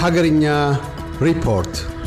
Hagarinya report.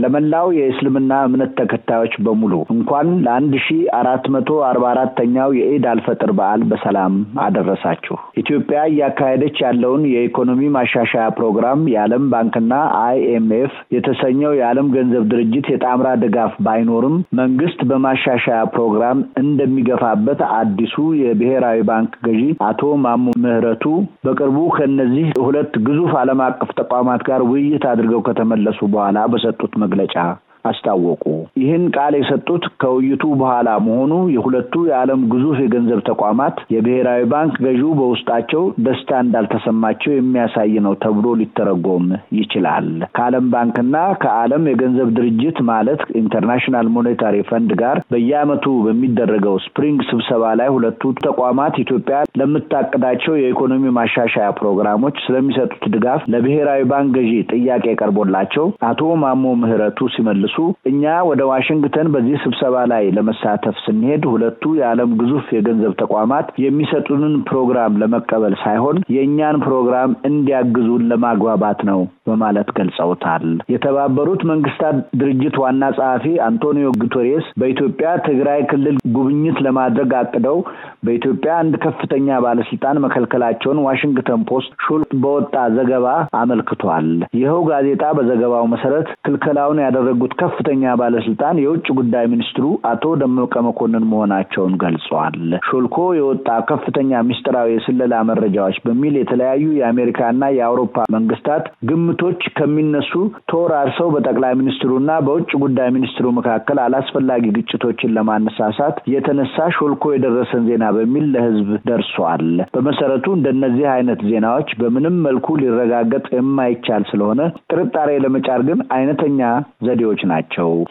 ለመላው የእስልምና እምነት ተከታዮች በሙሉ እንኳን ለአንድ ሺ አራት መቶ አርባ አራተኛው የኢድ አልፈጥር በዓል በሰላም አደረሳችሁ። ኢትዮጵያ እያካሄደች ያለውን የኢኮኖሚ ማሻሻያ ፕሮግራም የዓለም ባንክና አይኤምኤፍ የተሰኘው የዓለም ገንዘብ ድርጅት የጣምራ ድጋፍ ባይኖርም መንግስት በማሻሻያ ፕሮግራም እንደሚገፋበት አዲሱ የብሔራዊ ባንክ ገዢ አቶ ማሞ ምህረቱ በቅርቡ ከእነዚህ ሁለት ግዙፍ ዓለም አቀፍ ተቋማት ጋር ውይይት አድርገው ከተመለሱ በኋላ በሰጡት መግለጫ አስታወቁ። ይህን ቃል የሰጡት ከውይይቱ በኋላ መሆኑ የሁለቱ የዓለም ግዙፍ የገንዘብ ተቋማት የብሔራዊ ባንክ ገዢው በውስጣቸው ደስታ እንዳልተሰማቸው የሚያሳይ ነው ተብሎ ሊተረጎም ይችላል። ከዓለም ባንክና ከዓለም የገንዘብ ድርጅት ማለት International Monetary Fund ጋር በየዓመቱ በሚደረገው spring ስብሰባ ላይ ሁለቱ ተቋማት ኢትዮጵያ ለምታቅዳቸው የኢኮኖሚ ማሻሻያ ፕሮግራሞች ስለሚሰጡት ድጋፍ ለብሔራዊ ባንክ ገዢ ጥያቄ ቀርቦላቸው አቶ ማሞ ምህረቱ ሲመልሱ እኛ ወደ ዋሽንግተን በዚህ ስብሰባ ላይ ለመሳተፍ ስንሄድ ሁለቱ የዓለም ግዙፍ የገንዘብ ተቋማት የሚሰጡንን ፕሮግራም ለመቀበል ሳይሆን የእኛን ፕሮግራም እንዲያግዙን ለማግባባት ነው በማለት ገልጸውታል። የተባበሩት መንግስታት ድርጅት ዋና ጸሐፊ አንቶኒዮ ጉተሬስ በኢትዮጵያ ትግራይ ክልል ጉብኝት ለማድረግ አቅደው በኢትዮጵያ አንድ ከፍተኛ ባለስልጣን መከልከላቸውን ዋሽንግተን ፖስት ሾልኮ በወጣ ዘገባ አመልክቷል። ይኸው ጋዜጣ በዘገባው መሰረት ክልከላውን ያደረጉት ከፍተኛ ባለስልጣን የውጭ ጉዳይ ሚኒስትሩ አቶ ደመቀ መኮንን መሆናቸውን ገልጸዋል። ሾልኮ የወጣ ከፍተኛ ምስጢራዊ የስለላ መረጃዎች በሚል የተለያዩ የአሜሪካና የአውሮፓ መንግስታት ግምቶች ከሚነሱ ተወራርሰው በጠቅላይ ሚኒስትሩና በውጭ ጉዳይ ሚኒስትሩ መካከል አላስፈላጊ ግጭቶችን ለማነሳሳት የተነሳ ሾልኮ የደረሰን ዜና በሚል ለህዝብ ደርሷል። በመሰረቱ እንደነዚህ አይነት ዜናዎች በምንም መልኩ ሊረጋገጥ የማይቻል ስለሆነ ጥርጣሬ ለመጫር ግን አይነተኛ ዘዴዎች ናቸው።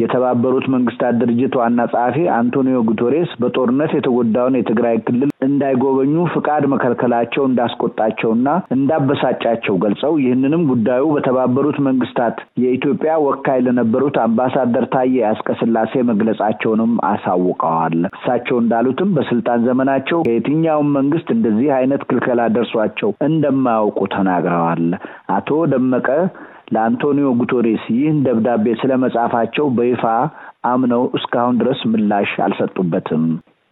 የተባበሩት መንግስታት ድርጅት ዋና ጸሐፊ አንቶኒዮ ጉተሬስ በጦርነት የተጎዳውን የትግራይ ክልል እንዳይጎበኙ ፍቃድ መከልከላቸው እንዳስቆጣቸውና እንዳበሳጫቸው ገልጸው ይህንንም ጉዳዩ በተባበሩት መንግስታት የኢትዮጵያ ወካይ ለነበሩት አምባሳደር ታዬ አስቀስላሴ መግለጻቸውንም አሳውቀዋል። እሳቸው እንዳሉትም በስልጣን ዘመናቸው ከየትኛውም መንግስት እንደዚህ አይነት ክልከላ ደርሷቸው እንደማያውቁ ተናግረዋል። አቶ ደመቀ ለአንቶኒዮ ጉተሬስ ይህን ደብዳቤ ስለ መጻፋቸው በይፋ አምነው እስካሁን ድረስ ምላሽ አልሰጡበትም።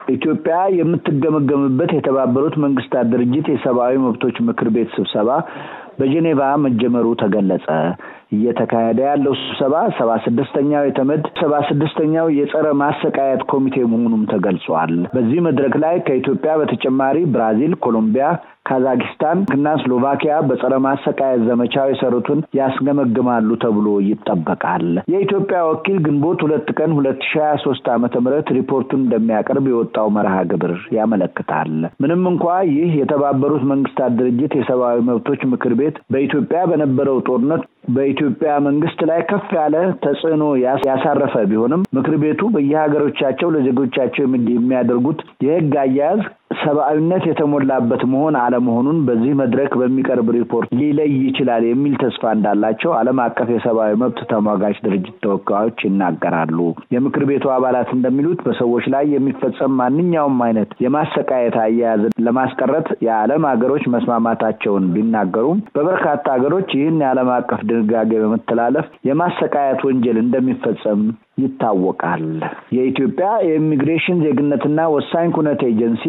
ኢትዮጵያ የምትገመገምበት የተባበሩት መንግስታት ድርጅት የሰብአዊ መብቶች ምክር ቤት ስብሰባ በጄኔቫ መጀመሩ ተገለጸ። እየተካሄደ ያለው ስብሰባ ሰባ ስድስተኛው የተመድ ሰባ ስድስተኛው የጸረ ማሰቃየት ኮሚቴ መሆኑም ተገልጿል። በዚህ መድረክ ላይ ከኢትዮጵያ በተጨማሪ ብራዚል፣ ኮሎምቢያ፣ ካዛኪስታን እና ስሎቫኪያ በጸረ ማሰቃየት ዘመቻው የሰሩትን ያስገመግማሉ ተብሎ ይጠበቃል። የኢትዮጵያ ወኪል ግንቦት ሁለት ቀን ሁለት ሺ ሀያ ሶስት ዓመተ ምህረት ሪፖርቱን እንደሚያቀርብ የወጣው መርሃ ግብር ያመለክታል። ምንም እንኳ ይህ የተባበሩት መንግስታት ድርጅት የሰብአዊ መብቶች ምክር ቤት በኢትዮጵያ በነበረው ጦርነት በኢትዮጵያ መንግስት ላይ ከፍ ያለ ተጽዕኖ ያሳረፈ ቢሆንም ምክር ቤቱ በየሀገሮቻቸው ለዜጎቻቸው የሚያደርጉት የህግ አያያዝ ሰብአዊነት የተሞላበት መሆን አለመሆኑን በዚህ መድረክ በሚቀርብ ሪፖርት ሊለይ ይችላል የሚል ተስፋ እንዳላቸው ዓለም አቀፍ የሰብአዊ መብት ተሟጋች ድርጅት ተወካዮች ይናገራሉ። የምክር ቤቱ አባላት እንደሚሉት በሰዎች ላይ የሚፈጸም ማንኛውም አይነት የማሰቃየት አያያዝን ለማስቀረት የዓለም ሀገሮች መስማማታቸውን ቢናገሩም በበርካታ ሀገሮች ይህን የዓለም አቀፍ ድንጋጌ በመተላለፍ የማሰቃየት ወንጀል እንደሚፈጸም ይታወቃል። የኢትዮጵያ የኢሚግሬሽን ዜግነትና ወሳኝ ኩነት ኤጀንሲ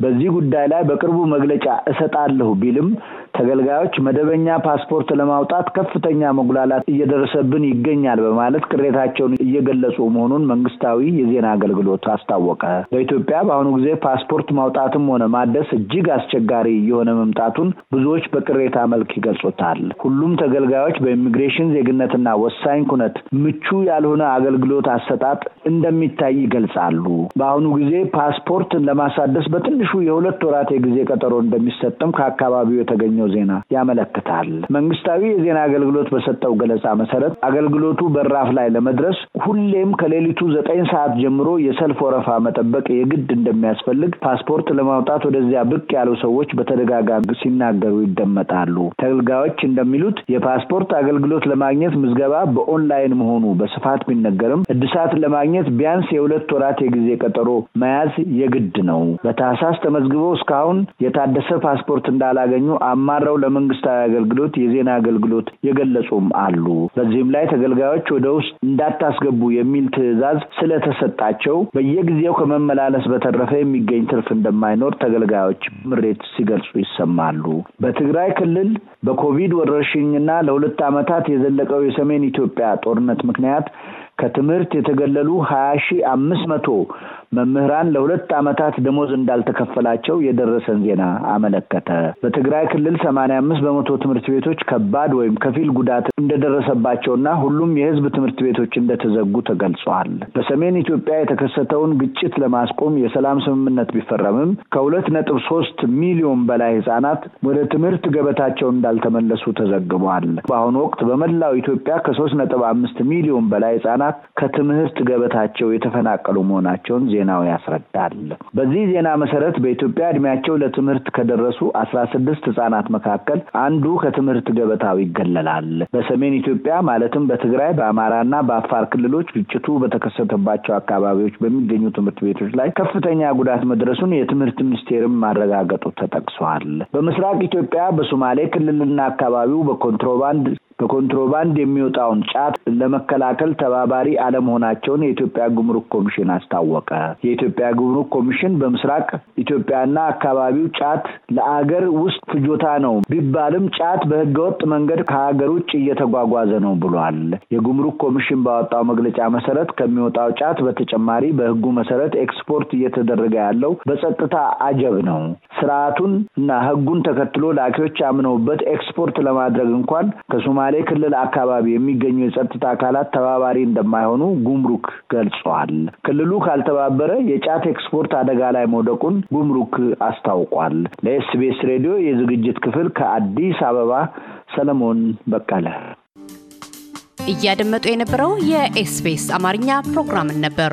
በዚህ ጉዳይ ላይ በቅርቡ መግለጫ እሰጣለሁ ቢልም ተገልጋዮች መደበኛ ፓስፖርት ለማውጣት ከፍተኛ መጉላላት እየደረሰብን ይገኛል በማለት ቅሬታቸውን እየገለጹ መሆኑን መንግስታዊ የዜና አገልግሎት አስታወቀ። በኢትዮጵያ በአሁኑ ጊዜ ፓስፖርት ማውጣትም ሆነ ማደስ እጅግ አስቸጋሪ እየሆነ መምጣቱን ብዙዎች በቅሬታ መልክ ይገልጹታል። ሁሉም ተገልጋዮች በኢሚግሬሽን ዜግነትና ወሳኝ ኩነት ምቹ ያልሆነ አገልግሎት አሰጣጥ እንደሚታይ ይገልጻሉ። በአሁኑ ጊዜ ፓስፖርት ለማሳደስ በትንሹ የሁለት ወራት የጊዜ ቀጠሮ እንደሚሰጥም ከአካባቢው የተገኘው ዜና ያመለክታል። መንግስታዊ የዜና አገልግሎት በሰጠው ገለጻ መሰረት አገልግሎቱ በራፍ ላይ ለመድረስ ሁሌም ከሌሊቱ ዘጠኝ ሰዓት ጀምሮ የሰልፍ ወረፋ መጠበቅ የግድ እንደሚያስፈልግ ፓስፖርት ለማውጣት ወደዚያ ብቅ ያሉ ሰዎች በተደጋጋሚ ሲናገሩ ይደመጣሉ። ተገልጋዮች እንደሚሉት የፓስፖርት አገልግሎት ለማግኘት ምዝገባ በኦንላይን መሆኑ በስፋት ቢነገርም እድሳት ለማግኘት ቢያንስ የሁለት ወራት የጊዜ ቀጠሮ መያዝ የግድ ነው። በታህሳስ ተመዝግበው እስካሁን የታደሰ ፓስፖርት እንዳላገኙ አማረው ለመንግስታዊ አገልግሎት የዜና አገልግሎት የገለጹም አሉ። በዚህም ላይ ተገልጋዮች ወደ ውስጥ እንዳታስገቡ የሚል ትዕዛዝ ስለተሰጣቸው በየጊዜው ከመመላለስ በተረፈ የሚገኝ ትርፍ እንደማይኖር ተገልጋዮች ምሬት ሲገልጹ ይሰማሉ። በትግራይ ክልል በኮቪድ ወረርሽኝና ለሁለት ዓመታት የዘለቀው የሰሜን ኢትዮጵያ ጦርነት ምክንያት ከትምህርት የተገለሉ ሀያ ሺህ አምስት መቶ መምህራን ለሁለት ዓመታት ደሞዝ እንዳልተከፈላቸው የደረሰን ዜና አመለከተ። በትግራይ ክልል ሰማንያ አምስት በመቶ ትምህርት ቤቶች ከባድ ወይም ከፊል ጉዳት እንደደረሰባቸውና ሁሉም የህዝብ ትምህርት ቤቶች እንደተዘጉ ተገልጿል። በሰሜን ኢትዮጵያ የተከሰተውን ግጭት ለማስቆም የሰላም ስምምነት ቢፈረምም ከሁለት ነጥብ ሶስት ሚሊዮን በላይ ህጻናት ወደ ትምህርት ገበታቸው እንዳልተመለሱ ተዘግቧል። በአሁኑ ወቅት በመላው ኢትዮጵያ ከሶስት ነጥብ አምስት ሚሊዮን በላይ ህጻናት ከትምህርት ገበታቸው የተፈናቀሉ መሆናቸውን ዜናው ያስረዳል። በዚህ ዜና መሰረት በኢትዮጵያ እድሜያቸው ለትምህርት ከደረሱ አስራ ስድስት ህጻናት መካከል አንዱ ከትምህርት ገበታው ይገለላል። በሰሜን ኢትዮጵያ ማለትም በትግራይ በአማራና በአፋር ክልሎች ግጭቱ በተከሰተባቸው አካባቢዎች በሚገኙ ትምህርት ቤቶች ላይ ከፍተኛ ጉዳት መድረሱን የትምህርት ሚኒስቴርም ማረጋገጡ ተጠቅሷል። በምስራቅ ኢትዮጵያ በሶማሌ ክልልና አካባቢው በኮንትሮባንድ በኮንትሮባንድ የሚወጣውን ጫት ለመከላከል ተባባሪ አለመሆናቸውን የኢትዮጵያ ጉምሩክ ኮሚሽን አስታወቀ። የኢትዮጵያ ጉምሩክ ኮሚሽን በምስራቅ ኢትዮጵያና አካባቢው ጫት ለአገር ውስጥ ፍጆታ ነው ቢባልም ጫት በህገወጥ መንገድ ከሀገር ውጭ እየተጓጓዘ ነው ብሏል። የጉምሩክ ኮሚሽን ባወጣው መግለጫ መሰረት ከሚወጣው ጫት በተጨማሪ በህጉ መሰረት ኤክስፖርት እየተደረገ ያለው በጸጥታ አጀብ ነው። ስርዓቱን እና ህጉን ተከትሎ ላኪዎች አምነውበት ኤክስፖርት ለማድረግ እንኳን ከሶማሌ ክልል አካባቢ የሚገኙ የጸጥታ አካላት ተባባሪ እንደማይሆኑ ጉምሩክ ገልጿል። ክልሉ ካልተባበረ የጫት ኤክስፖርት አደጋ ላይ መውደቁን ጉምሩክ አስታውቋል። ለ SBS ሬዲዮ የዝግጅት ክፍል ከአዲስ አበባ ሰለሞን በቀለ። እያደመጡ የነበረው የ SBS አማርኛ ፕሮግራምን ነበር።